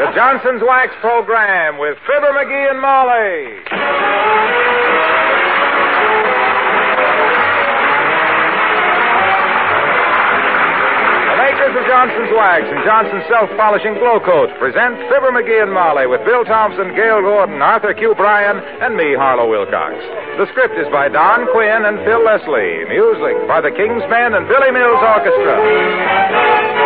The Johnson's Wax Program with Fibber McGee and Molly. The makers of Johnson's Wax and Johnson's Self-Polishing Glow Coat present Fibber McGee and Molly with Bill Thompson, Gale Gordon, Arthur Q. Bryan, and me, Harlow Wilcox. The script is by Don Quinn and Phil Leslie. Music by the King's Men and Billy Mills Orchestra.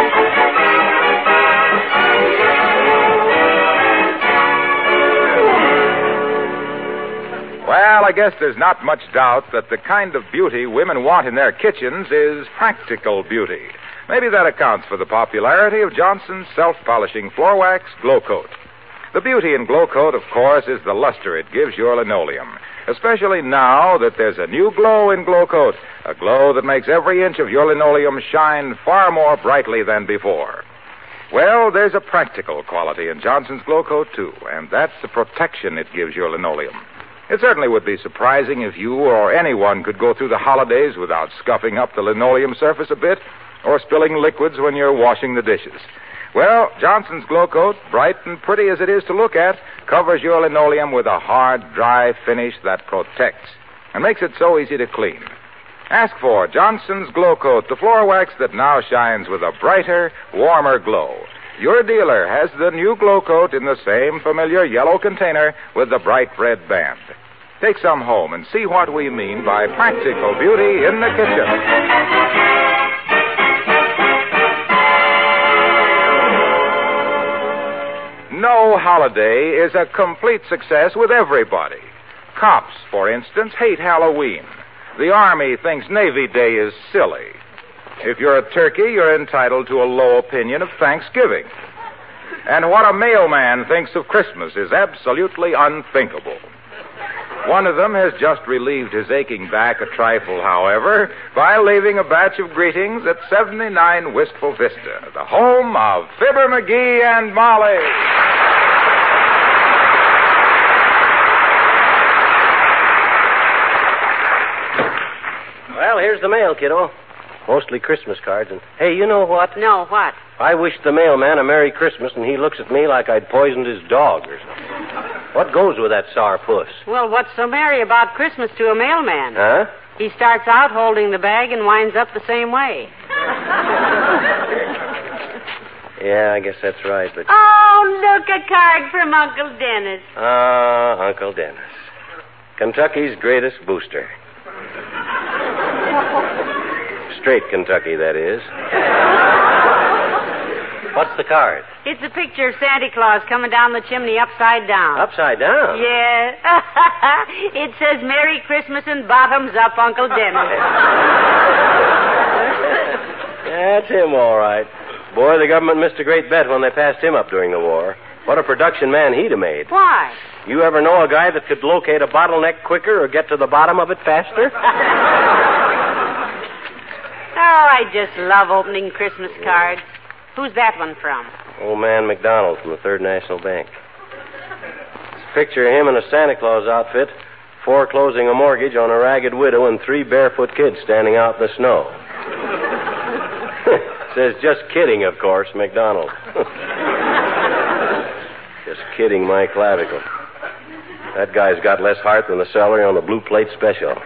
Well, I guess there's not much doubt that the kind of beauty women want in their kitchens is practical beauty. Maybe that accounts for the popularity of Johnson's self-polishing floor wax glow coat. The beauty in glow coat, of course, is the luster it gives your linoleum, especially now that there's a new glow in glow coat, a glow that makes every inch of your linoleum shine far more brightly than before. Well, there's a practical quality in Johnson's Glow Coat, too, and that's the protection it gives your linoleum. It certainly would be surprising if you or anyone could go through the holidays without scuffing up the linoleum surface a bit or spilling liquids when you're washing the dishes. Well, Johnson's Glow Coat, bright and pretty as it is to look at, covers your linoleum with a hard, dry finish that protects and makes it so easy to clean. Ask for Johnson's Glow Coat, the floor wax that now shines with a brighter, warmer glow. Your dealer has the new Glow Coat in the same familiar yellow container with the bright red band. Take some home and see what we mean by practical beauty in the kitchen. No holiday is a complete success with everybody. Cops, for instance, hate Halloween. The Army thinks Navy Day is silly. If you're a turkey, you're entitled to a low opinion of Thanksgiving. And what a mailman thinks of Christmas is absolutely unthinkable. One of them has just relieved his aching back a trifle, however, by leaving a batch of greetings at 79 Wistful Vista, the home of Fibber McGee and Molly. Well, here's the mail, kiddo. Mostly Christmas cards. And hey, you know what? No, what? I wish the mailman a Merry Christmas, and he looks at me like I'd poisoned his dog or something. What goes with that sour puss? Well, what's so merry about Christmas to a mailman? Huh? He starts out holding the bag and winds up the same way. Yeah, I guess that's right, but. Oh, look, a card from Uncle Dennis. Ah, Uncle Dennis. Kentucky's greatest booster. Straight Kentucky, that is. What's the card? It's a picture of Santa Claus coming down the chimney upside down. Upside down. Yeah. it says Merry Christmas and bottoms up, Uncle Dennis. That's him, all right. Boy, the government missed a great bet when they passed him up during the war. What a production man he'd have made. Why? You ever know a guy that could locate a bottleneck quicker or get to the bottom of it faster? Oh, I just love opening Christmas cards. Who's that one from? Old man McDonald from the Third National Bank. It's a picture of him in a Santa Claus outfit, foreclosing a mortgage on a ragged widow and three barefoot kids standing out in the snow. Says just kidding, of course, McDonald. just kidding, my clavicle. That guy's got less heart than the celery on the blue plate special.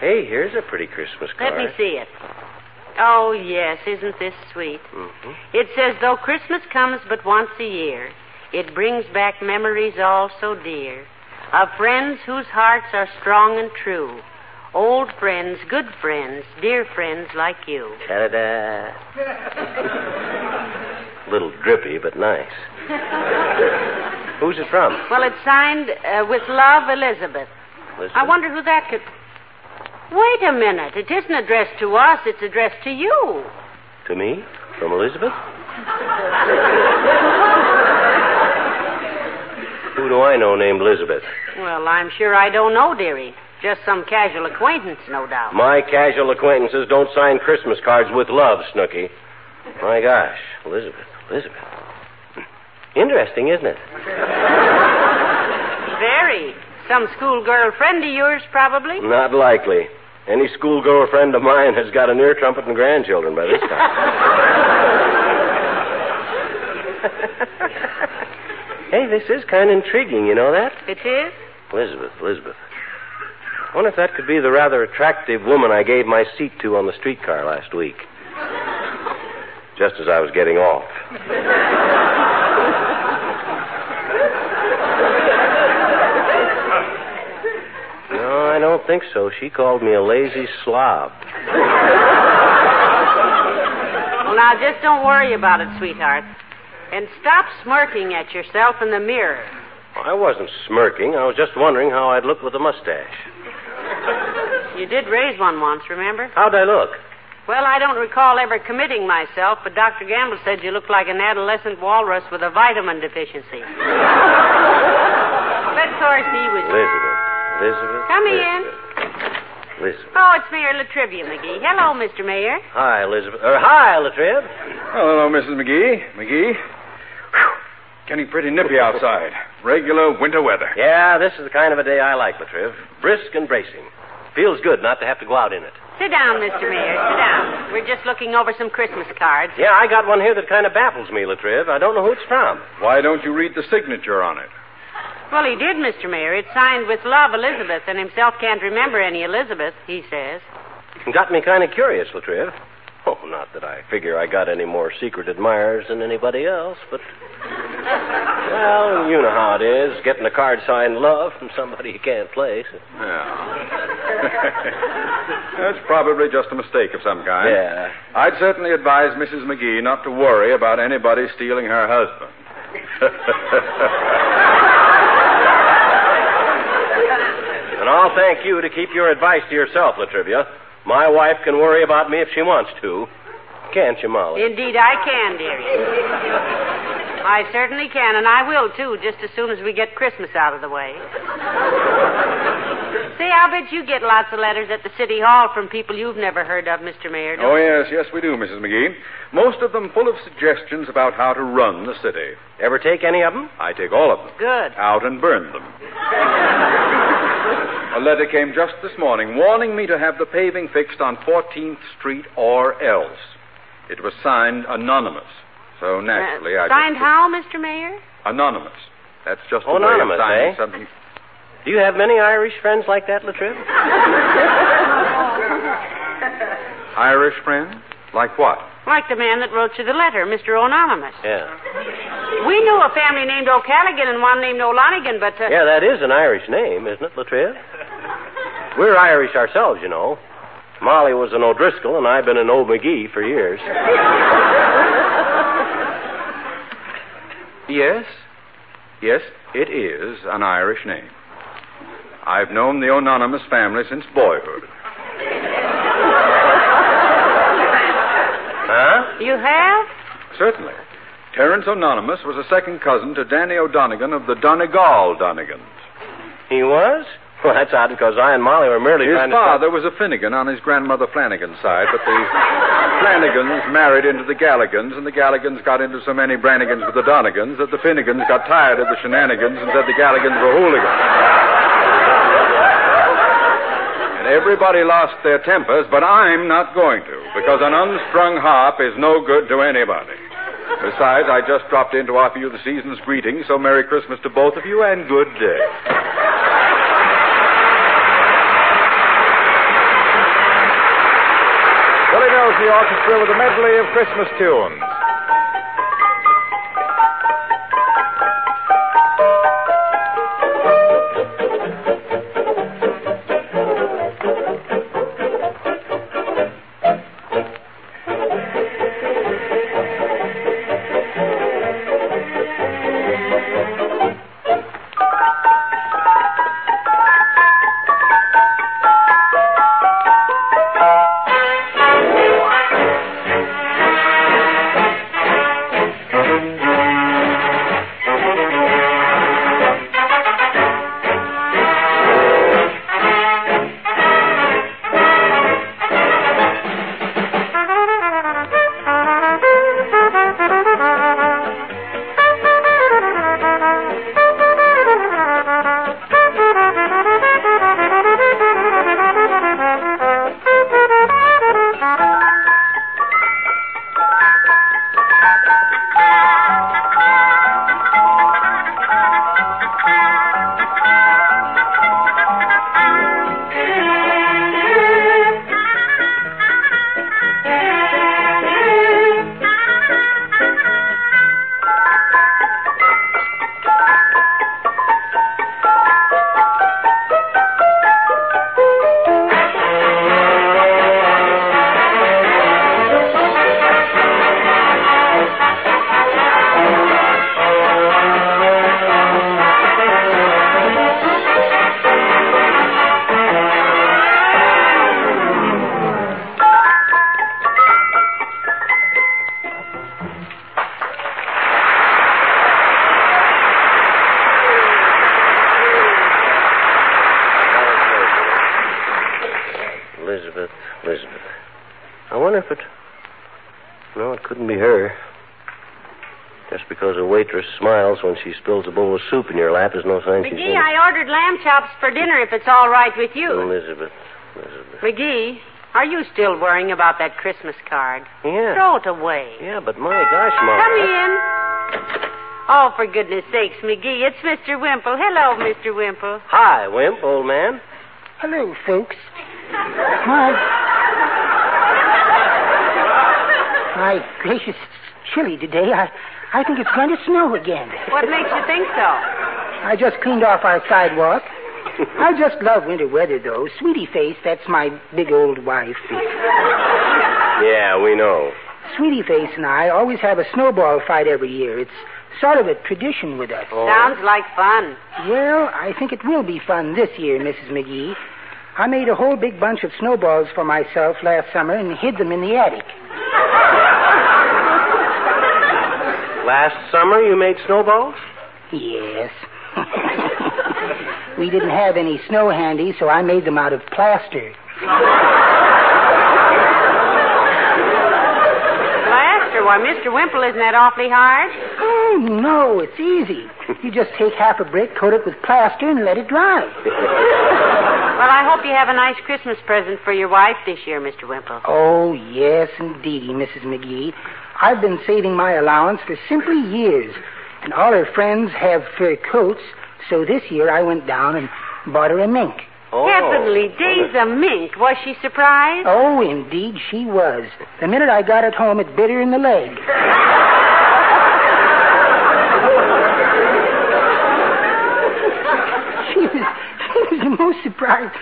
Hey, here's a pretty Christmas card. Let me see it. Oh, yes, isn't this sweet? Mm-hmm. It says, though Christmas comes but once a year, it brings back memories all so dear of friends whose hearts are strong and true. Old friends, good friends, dear friends like you. Ta-da-da. Little drippy, but nice. Who's it from? Well, it's signed uh, with love, Elizabeth. Elizabeth? I wonder who that could. Wait a minute. It isn't addressed to us, it's addressed to you. To me? From Elizabeth? Who do I know named Elizabeth? Well, I'm sure I don't know, dearie. Just some casual acquaintance, no doubt. My casual acquaintances don't sign Christmas cards with love, Snooky. My gosh, Elizabeth, Elizabeth. Interesting, isn't it? Very. Some schoolgirl friend of yours, probably. Not likely. Any schoolgirl friend of mine has got an ear trumpet and grandchildren by this time. hey, this is kind of intriguing, you know that? It is? Elizabeth, Elizabeth. I wonder if that could be the rather attractive woman I gave my seat to on the streetcar last week. Just as I was getting off. No, I don't think so. She called me a lazy slob. Well, now, just don't worry about it, sweetheart. And stop smirking at yourself in the mirror. I wasn't smirking. I was just wondering how I'd look with a mustache. You did raise one once, remember? How'd I look? Well, I don't recall ever committing myself, but Dr. Gamble said you looked like an adolescent walrus with a vitamin deficiency. but of course, he was. Elizabeth. Elizabeth. Come Elizabeth. in. Elizabeth. Oh, it's Mayor La Trivia McGee. Hello, Mr. Mayor. Hi, Elizabeth. Or hi, La Triv. Hello, Mrs. McGee. McGee. Whew. Getting pretty nippy outside. Regular winter weather. Yeah, this is the kind of a day I like, La Triv. Brisk and bracing. Feels good not to have to go out in it. Sit down, Mr. Mayor. Sit down. We're just looking over some Christmas cards. Yeah, I got one here that kind of baffles me, La Triv. I don't know who it's from. Why don't you read the signature on it? Well, he did, Mr. Mayor. It's signed with love, Elizabeth, and himself can't remember any Elizabeth, he says. Got me kind of curious, La Triv. Oh, not that I figure I got any more secret admirers than anybody else, but. Well, you know how it is getting a card signed love from somebody you can't place. Yeah. That's probably just a mistake of some kind. Yeah. I'd certainly advise Mrs. McGee not to worry about anybody stealing her husband. And I'll thank you to keep your advice to yourself, La Trivia. My wife can worry about me if she wants to. Can't you, Molly? Indeed, I can, dearie. I certainly can, and I will, too, just as soon as we get Christmas out of the way. Say, I'll bet you get lots of letters at the City Hall from people you've never heard of, Mr. Mayor. oh, you? yes, yes, we do, Mrs. McGee. Most of them full of suggestions about how to run the city. Ever take any of them? I take all of them. Good. Out and burn them. A letter came just this morning warning me to have the paving fixed on 14th Street or else. It was signed anonymous. So naturally, Uh, I signed just... how, Mr. Mayor? Anonymous. That's just a Anonymous, way of signing eh? something. Do you have many Irish friends like that, La Triv? Irish friends? Like what? Like the man that wrote you the letter, Mr. Anonymous. Yeah. We knew a family named O'Callaghan and one named O'Lonigan, but. Uh, Yeah, that is an Irish name, isn't it, La Triv? We're Irish ourselves, you know. Molly was an O'Driscoll, and I've been an O'McGee for years. Yes. Yes, it is an Irish name. I've known the Anonymous family since boyhood. Huh? You have? Certainly. Terence Anonymous was a second cousin to Danny O'Donegan of the Donegal Donegans. He was? Well, that's odd because I and Molly were merely His trying to. father was a Finnegan on his grandmother Flanagan's side, but the Flanagans married into the Galligans, and the Galligans got into so many Brannigans with the Donegans that the Finnegans got tired of the shenanigans and said the Galligans were hooligans. And everybody lost their tempers, but I'm not going to, because an unstrung harp is no good to anybody. Besides, I just dropped in to offer you the season's greetings, so Merry Christmas to both of you and good day. Disney Orchestra with a medley of Christmas tunes. Wonder if it. No, it couldn't be her. Just because a waitress smiles when she spills a bowl of soup in your lap is no sign she's. McGee, I ordered lamb chops for dinner if it's all right with you. Elizabeth, Elizabeth. McGee, are you still worrying about that Christmas card? Yeah. Throw it away. Yeah, but my gosh, Mom. Come in. Oh, for goodness sakes, McGee, it's Mr. Wimple. Hello, Mr. Wimple. Hi, Wimp, old man. Hello, folks. My, my gracious, it's chilly today. I, I think it's going to snow again. What makes you think so? I just cleaned off our sidewalk. I just love winter weather, though. Sweetie Face, that's my big old wife. Yeah, we know. Sweetie Face and I always have a snowball fight every year. It's sort of a tradition with us. Oh. Sounds like fun. Well, I think it will be fun this year, Mrs. McGee. I made a whole big bunch of snowballs for myself last summer and hid them in the attic. Last summer you made snowballs? Yes. we didn't have any snow handy, so I made them out of plaster. Why, Mr. Wimple, isn't that awfully hard? Oh, no, it's easy. You just take half a brick, coat it with plaster, and let it dry. Well, I hope you have a nice Christmas present for your wife this year, Mr. Wimple. Oh, yes, indeed, Mrs. McGee. I've been saving my allowance for simply years, and all her friends have fur coats, so this year I went down and bought her a mink. Oh. Heavenly days, a mink. Was she surprised? Oh, indeed she was. The minute I got it home, it bit her in the leg. she was, she was the most surprised.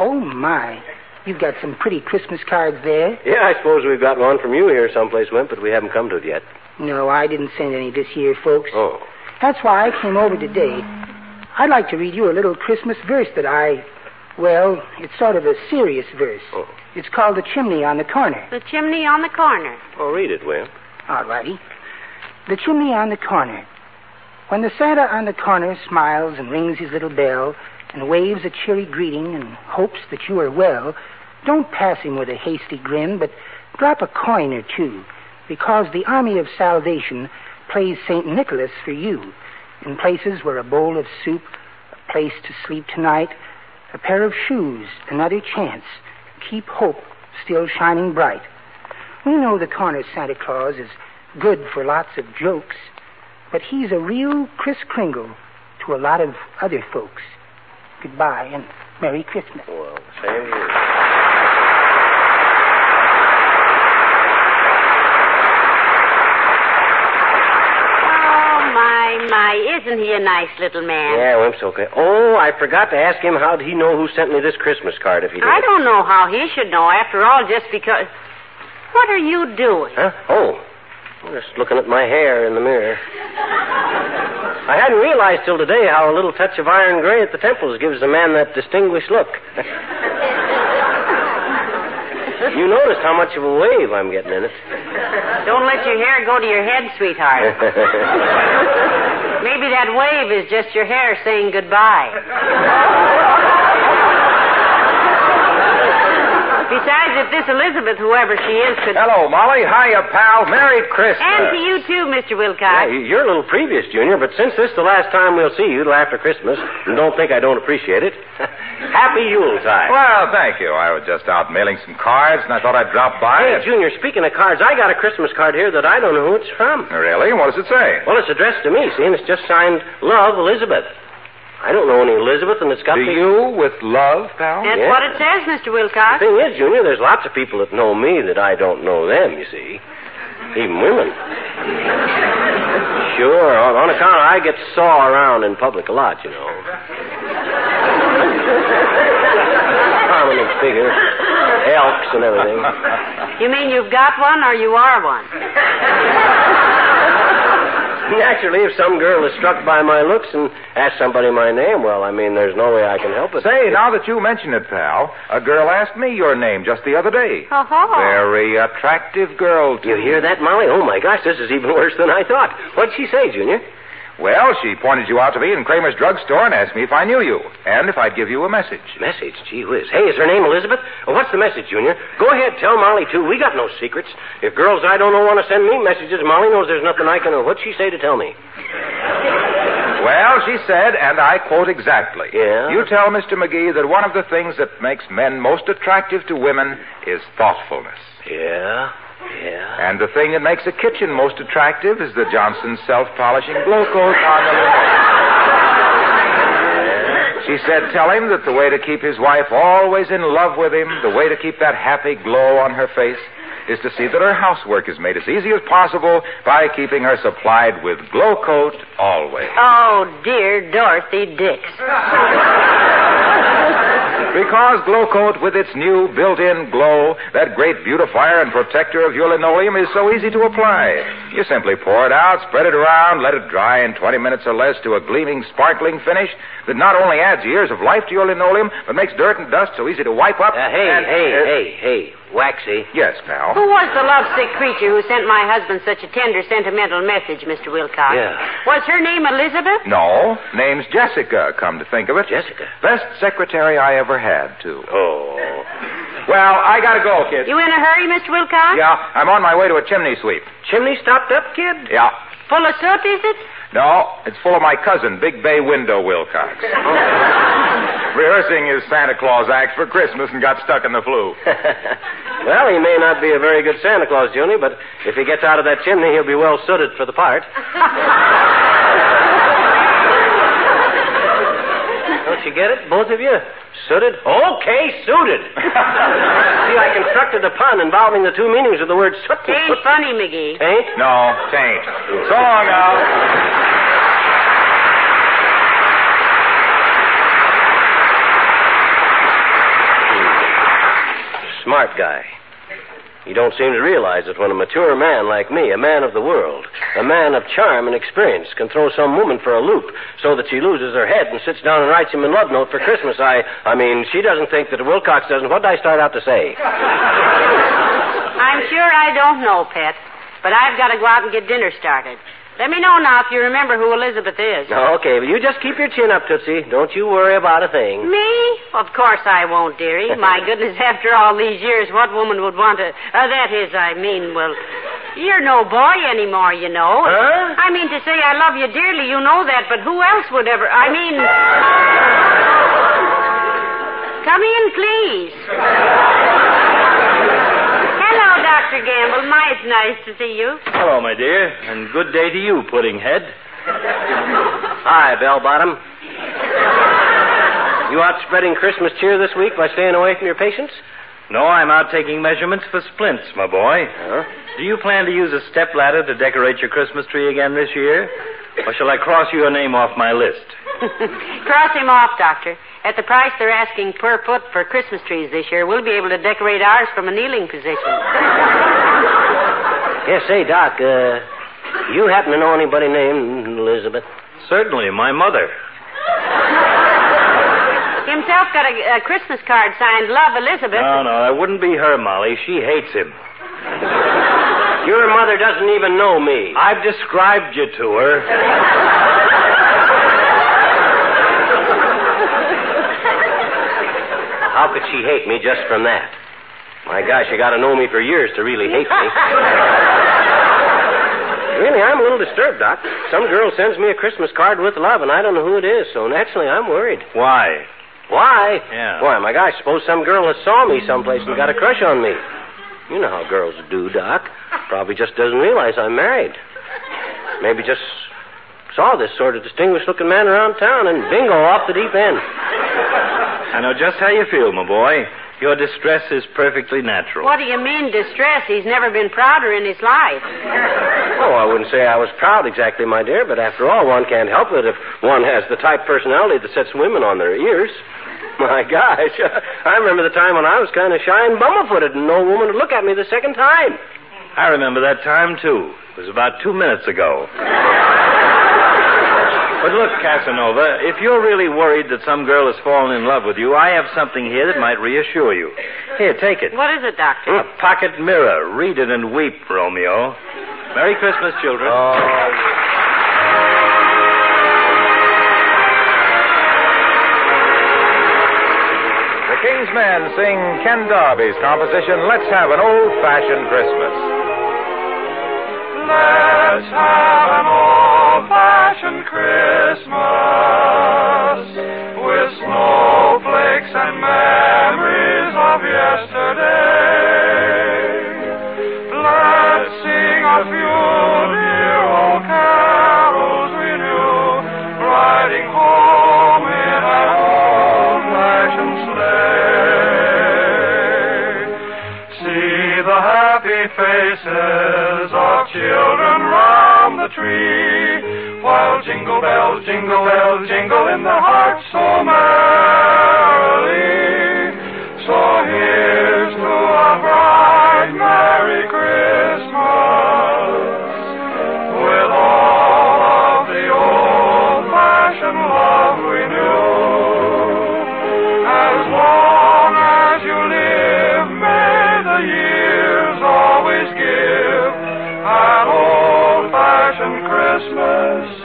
Oh, my. You've got some pretty Christmas cards there. Yeah, I suppose we've got one from you here someplace, Wimp, but we haven't come to it yet. No, I didn't send any this year, folks. Oh. That's why I came over today. I'd like to read you a little Christmas verse that I. Well, it's sort of a serious verse. Oh. It's called The Chimney on the Corner. The chimney on the corner. Oh, read it, Will. All righty. The chimney on the corner. When the Santa on the corner smiles and rings his little bell and waves a cheery greeting and hopes that you are well, don't pass him with a hasty grin, but drop a coin or two, because the army of salvation plays St. Nicholas for you in places where a bowl of soup, a place to sleep tonight, a pair of shoes, another chance. Keep hope still shining bright. We know the corner Santa Claus is good for lots of jokes, but he's a real Kris Kringle to a lot of other folks. Goodbye and Merry Christmas. Well, same here. Isn't he a nice little man? Yeah, oh, Wimp's okay. Oh, I forgot to ask him how did he know who sent me this Christmas card if he did. I don't know how he should know, after all, just because. What are you doing? Huh? Oh, I'm just looking at my hair in the mirror. I hadn't realized till today how a little touch of iron gray at the temples gives a man that distinguished look. you noticed how much of a wave I'm getting in it. Don't let your hair go to your head, sweetheart. Maybe that wave is just your hair saying goodbye. Besides, if this Elizabeth, whoever she is, could. Hello, Molly. Hiya, pal. Merry Christmas. And to you too, Mr. Wilcox. Yeah, you're a little previous, Junior, but since this is the last time we'll see you till after Christmas, and don't think I don't appreciate it, happy Yuletide. Well, thank you. I was just out mailing some cards, and I thought I'd drop by. Hey, Junior, speaking of cards, I got a Christmas card here that I don't know who it's from. Really? What does it say? Well, it's addressed to me, see, and it's just signed Love Elizabeth. I don't know any Elizabeth, and it's got To the... you with love, pal? That's Yeah. what it says, Mr. Wilcox. The thing is, Junior, there's lots of people that know me that I don't know them, you see. Even women. Sure, on, on account of I get saw around in public a lot, you know. Prominent figure. Elks and everything. You mean you've got one or you are one? Naturally, if some girl is struck by my looks and asks somebody my name, well, I mean, there's no way I can help it. Say, now that you mention it, pal, a girl asked me your name just the other day. Oh. Very attractive girl, too. You hear that, Molly? Oh, my gosh, this is even worse than I thought. What'd she say, Junior? Well, she pointed you out to me in Kramer's drugstore and asked me if I knew you, and if I'd give you a message. Message? Gee whiz. Hey, is her name Elizabeth? Well, what's the message, Junior? Go ahead, tell Molly, too. We got no secrets. If girls I don't know want to send me messages, Molly knows there's nothing I can... Do. What'd she say to tell me? Well, she said, and I quote exactly. Yeah? You tell Mr. McGee that one of the things that makes men most attractive to women is thoughtfulness. Yeah? Yeah. And the thing that makes a kitchen most attractive is the Johnson self-polishing glow coat on the linoleum. She said, tell him that the way to keep his wife always in love with him, the way to keep that happy glow on her face, is to see that her housework is made as easy as possible by keeping her supplied with glow coat always. Oh, dear Dorothy Dix. Because Glow Coat, with its new built-in glow, that great beautifier and protector of your linoleum, is so easy to apply. You simply pour it out, spread it around, let it dry in 20 minutes or less to a gleaming, sparkling finish that not only adds years of life to your linoleum, but makes dirt and dust so easy to wipe up. Uh, hey, and- hey, uh, hey, hey, Waxy. Yes, pal. Who was the lovesick creature who sent my husband such a tender, sentimental message, Mr. Wilcox? Yeah. Was her name Elizabeth? No, name's Jessica, come to think of it. Jessica. Best secretary I ever had, too. Oh. Well, I gotta go, kid. You in a hurry, Mr. Wilcox? Yeah, I'm on my way to a chimney sweep. Chimney stopped up, kid? Yeah. Full of soot, is it? No, it's full of my cousin, Big Bay Window Wilcox. Rehearsing his Santa Claus act for Christmas and got stuck in the flue. well, he may not be a very good Santa Claus, Junie, but if he gets out of that chimney, he'll be well suited for the part. Don't you get it, both of you? Suited? Okay, suited. See, I constructed a pun involving the two meanings of the word soot. and Ain't funny, McGee. Ain't? No, tain't. So long now. Smart guy. You don't seem to realize that when a mature man like me, a man of the world, a man of charm and experience, can throw some woman for a loop so that she loses her head and sits down and writes him a love note for Christmas, I, I mean, she doesn't think that Wilcox doesn't. What did I start out to say? I'm sure I don't know, Pet, but I've got to go out and get dinner started. Let me know now if you remember who Elizabeth is. Okay, well, you just keep your chin up, Tootsie. Don't you worry about a thing. Me? Of course I won't, dearie. My goodness, after all these years, what woman would want to... Uh, that is, I mean, well, you're no boy anymore, you know. Huh? I mean to say I love you dearly, you know that, but who else would ever... I mean... Come in, please. Hello, Dr. Gamble. My, nice to see you. Hello, my dear, and good day to you, Pudding Head. Hi, Bell Bottom. You out spreading Christmas cheer this week by staying away from your patients? No, I'm out taking measurements for splints, my boy. Huh? Do you plan to use a step ladder to decorate your Christmas tree again this year? Or shall I cross your name off my list? Cross him off, Doctor. At the price they're asking per foot for Christmas trees this year, we'll be able to decorate ours from a kneeling position. Yes, say, Doc, uh, you happen to know anybody named Elizabeth? Certainly, my mother. Himself got a, a Christmas card signed Love Elizabeth. No, no, that wouldn't be her, Molly. She hates him. Your mother doesn't even know me. I've described you to her. How could she hate me just from that? My gosh, you got to know me for years to really hate me. really, I'm a little disturbed, Doc. Some girl sends me a Christmas card with love, and I don't know who it is, so naturally I'm worried. Why? Why? Yeah. Boy, my gosh, suppose some girl has saw me someplace and got a crush on me. You know how girls do, Doc. Probably just doesn't realize I'm married. Maybe just saw this sort of distinguished looking man around town and bingo off the deep end. I know just how you feel, my boy. Your distress is perfectly natural. What do you mean, distress? He's never been prouder in his life. Oh, I wouldn't say I was proud exactly, my dear, but after all, one can't help it if one has the type personality that sets women on their ears. My gosh, I remember the time when I was kind of shy and bumble-footed and no woman would look at me the second time. I remember that time, too. It was about two minutes ago. But look, Casanova, if you're really worried that some girl has fallen in love with you, I have something here that might reassure you. Here, take it. What is it, Doctor? A pocket mirror. Read it and weep, Romeo. Merry Christmas, children. Oh, the King's Men sing Ken Darby's composition, Let's Have an Old Fashioned Christmas. Let's have an old-fashioned Christmas with snowflakes and memories of yesterday. Let's sing a few dear old carols we knew, riding home in an old-fashioned sleigh. See the happy faces of children round the tree, while jingle bells, jingle bells, jingle in the hearts so merrily. So here's to a bright, merry Christmas, with all of the old-fashioned love we knew. As long as you live, may the years always give an old-fashioned Christmas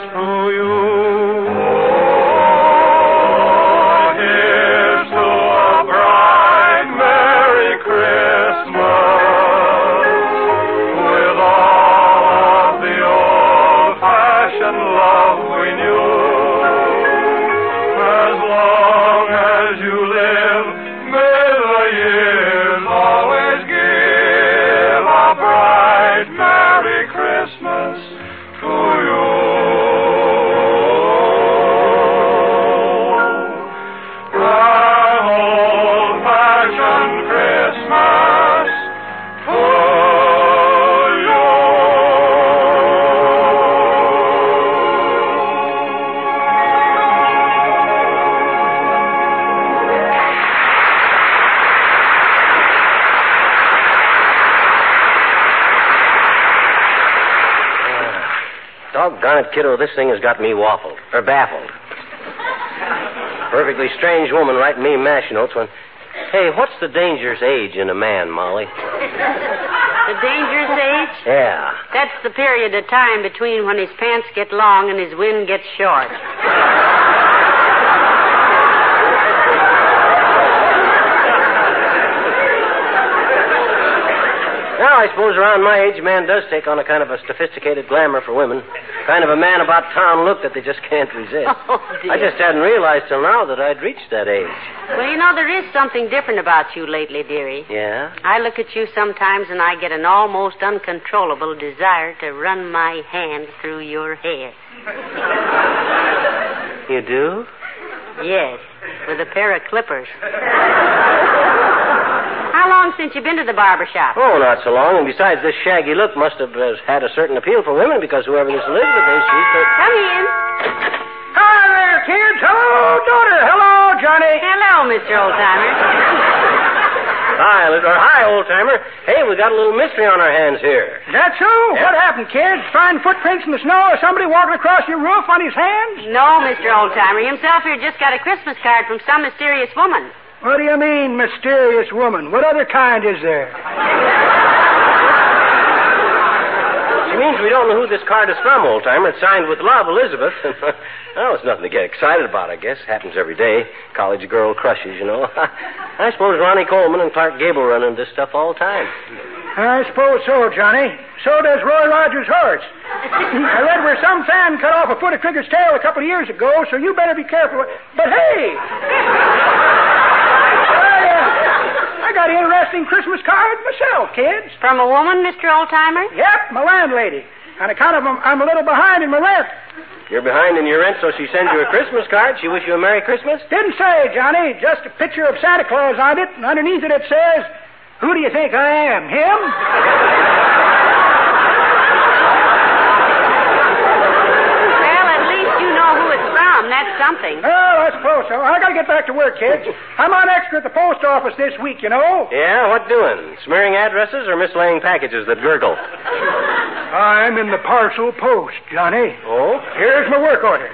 Kiddo, this thing has got me waffled, or baffled. Perfectly strange woman writing me mash notes when. Hey, what's the dangerous age in a man, Molly? The dangerous age? Yeah. That's the period of time between when his pants get long and his wind gets short. I suppose around my age, a man does take on a kind of a sophisticated glamour for women. Kind of a man about town look that they just can't resist. Oh, dear. I just hadn't realized till now that I'd reached that age. Well, you know, there is something different about you lately, dearie. Yeah? I look at you sometimes and I get an almost uncontrollable desire to run my hand through your hair. You do? Yes, with a pair of clippers. How long since you've been to the barber shop? Oh, not so long. And besides, this shaggy look must have uh, had a certain appeal for women because whoever this Elizabeth is, she's. Uh... Come in. Hi there, kids. Hello, daughter. Hello, Johnny. Hello, Mr. Oldtimer. Hi, or hi, old timer. Hey, we got a little mystery on our hands here. That so? What happened, kids? Find footprints in the snow or somebody walking across your roof on his hands? No, Mr. Oldtimer. Himself here just got a Christmas card from some mysterious woman. What do you mean, mysterious woman? What other kind is there? She means we don't know who this card is from, old timer. It's signed with love, Elizabeth. oh, it's nothing to get excited about, I guess. Happens every day. College girl crushes, you know. I suppose Ronnie Colman and Clark Gable run into this stuff all the time. I suppose so, Johnny. So does Roy Rogers' horse. I read where some fan cut off a foot of Trigger's tail a couple of years ago, so you better be careful. But hey! I, got an interesting Christmas card myself, kids. From a woman, Mr. Oldtimer? Yep, my landlady. On account of I'm, I'm a little behind in my rent. You're behind in your rent, so she sends you a Christmas card. She wish you a Merry Christmas? Didn't say, Johnny. Just a picture of Santa Claus on it, and underneath it it says, Who do you think I am? Him? Well, at least you know who it's from. That's something. Oh, I suppose so. I gotta get back to work, kids. I'm on extra at the post office this week, you know. Yeah, what doing? Smearing addresses or mislaying packages that gurgle? I'm in the parcel post, Johnny. Oh? Here's my work order.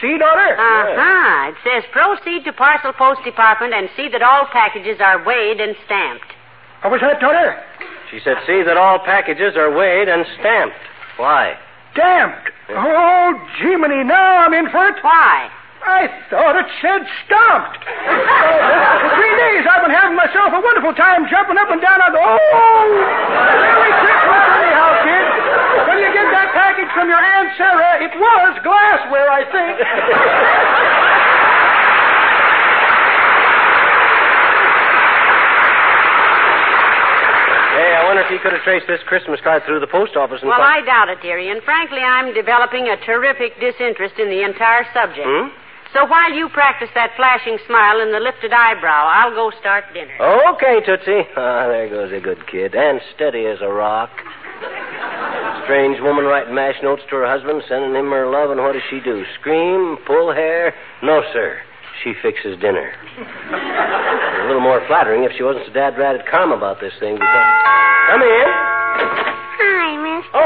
See, daughter? Uh-huh. It says proceed to Parcel Post Department and see that all packages are weighed and stamped. What was that, daughter? She said, see that all packages are weighed and stamped. Why? Stamped. Oh, Jiminy, now I'm in for it. Why? I thought it said stopped. For three days I've been having myself a wonderful time jumping up and down on the... Oh! Merry Christmas anyhow, kid. When you get that package from your Aunt Sarah, it was glassware, I think. Hey, I wonder if you could have traced this Christmas card through the post office and Well, found- I doubt it, dearie, and frankly, I'm developing a terrific disinterest in the entire subject. Hmm? So while you practice that flashing smile and the lifted eyebrow, I'll go start dinner. Okay, Tootsie. Ah, there goes a good kid. And steady as a rock. Strange woman writing mash notes to her husband, sending him her love, and what does she do? Scream? Pull hair? No, sir. She fixes dinner. a little more flattering if she wasn't so dad ratted calm about this thing. Because... Come in.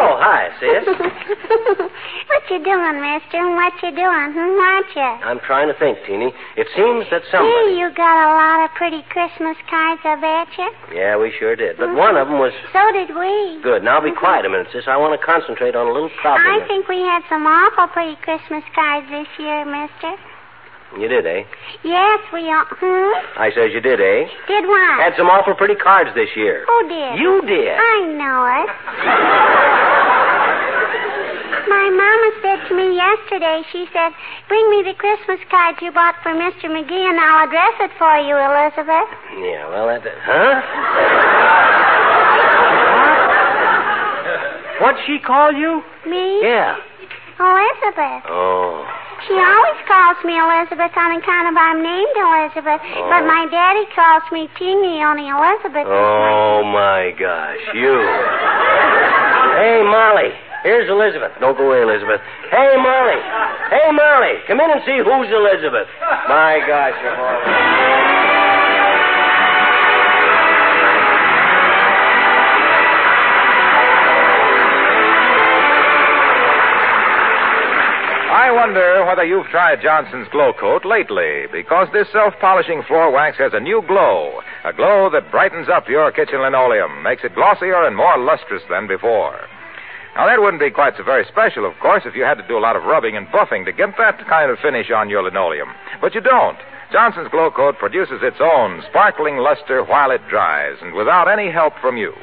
Oh, hi, sis. what you doing, mister? What you doing? Hmm, what you? I'm trying to think, Teeny. It seems that somebody. Hey, you got a lot of pretty Christmas cards, I bet you. Yeah, we sure did. But one of them was. So did we. Good. Now be quiet a minute, sis. I want to concentrate on a little problem. I think we had some awful pretty Christmas cards this year, mister. You did, eh? Yes, we all. Hmm? I says you did, eh? Did what? Had some awful pretty cards this year. Who did? You did. I know it. My mama said to me yesterday, she said, Bring me the Christmas card you bought for Mr. McGee and I'll address it for you, Elizabeth. Yeah, well, that. Huh? What'd she call you? Me? Yeah. Elizabeth. Oh. She always calls me Elizabeth on account of I'm named Elizabeth. But oh. my daddy calls me Teeny, only Elizabeth. Oh, my gosh. You. Hey, Molly. Here's Elizabeth. Don't go away, Elizabeth. Hey, Molly. Hey, Molly. Come in and see who's Elizabeth. My gosh, you're horrible. Wonder whether you've tried Johnson's Glow Coat lately, because this self polishing floor wax has a new glow. A glow that brightens up your kitchen linoleum, makes it glossier and more lustrous than before. Now, that wouldn't be quite so very special, of course, if you had to do a lot of rubbing and buffing to get that kind of finish on your linoleum. But you don't. Johnson's Glow Coat produces its own sparkling luster while it dries, and without any help from you.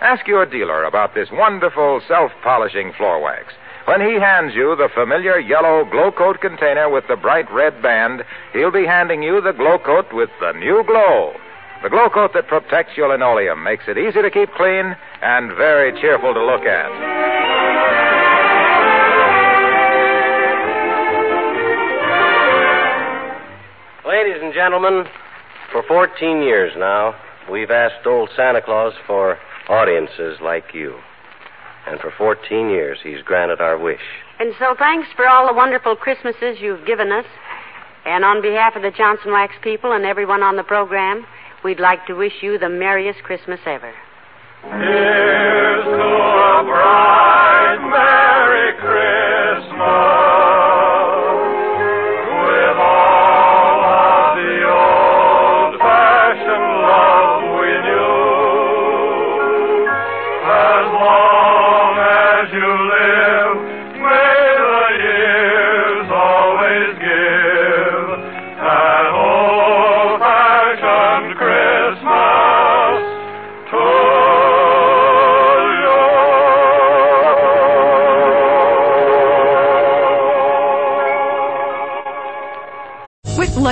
Ask your dealer about this wonderful self polishing floor wax. When he hands you the familiar yellow Glow Coat container with the bright red band, he'll be handing you the Glow Coat with the new glow. The Glow Coat that protects your linoleum, makes it easy to keep clean, and very cheerful to look at. Ladies and gentlemen, for 14 years now, we've asked old Santa Claus for audiences like you. And for 14 years, he's granted our wish. And so thanks for all the wonderful Christmases you've given us. And on behalf of the Johnson Wax people and everyone on the program, we'd like to wish you the merriest Christmas ever. Here's to a bright,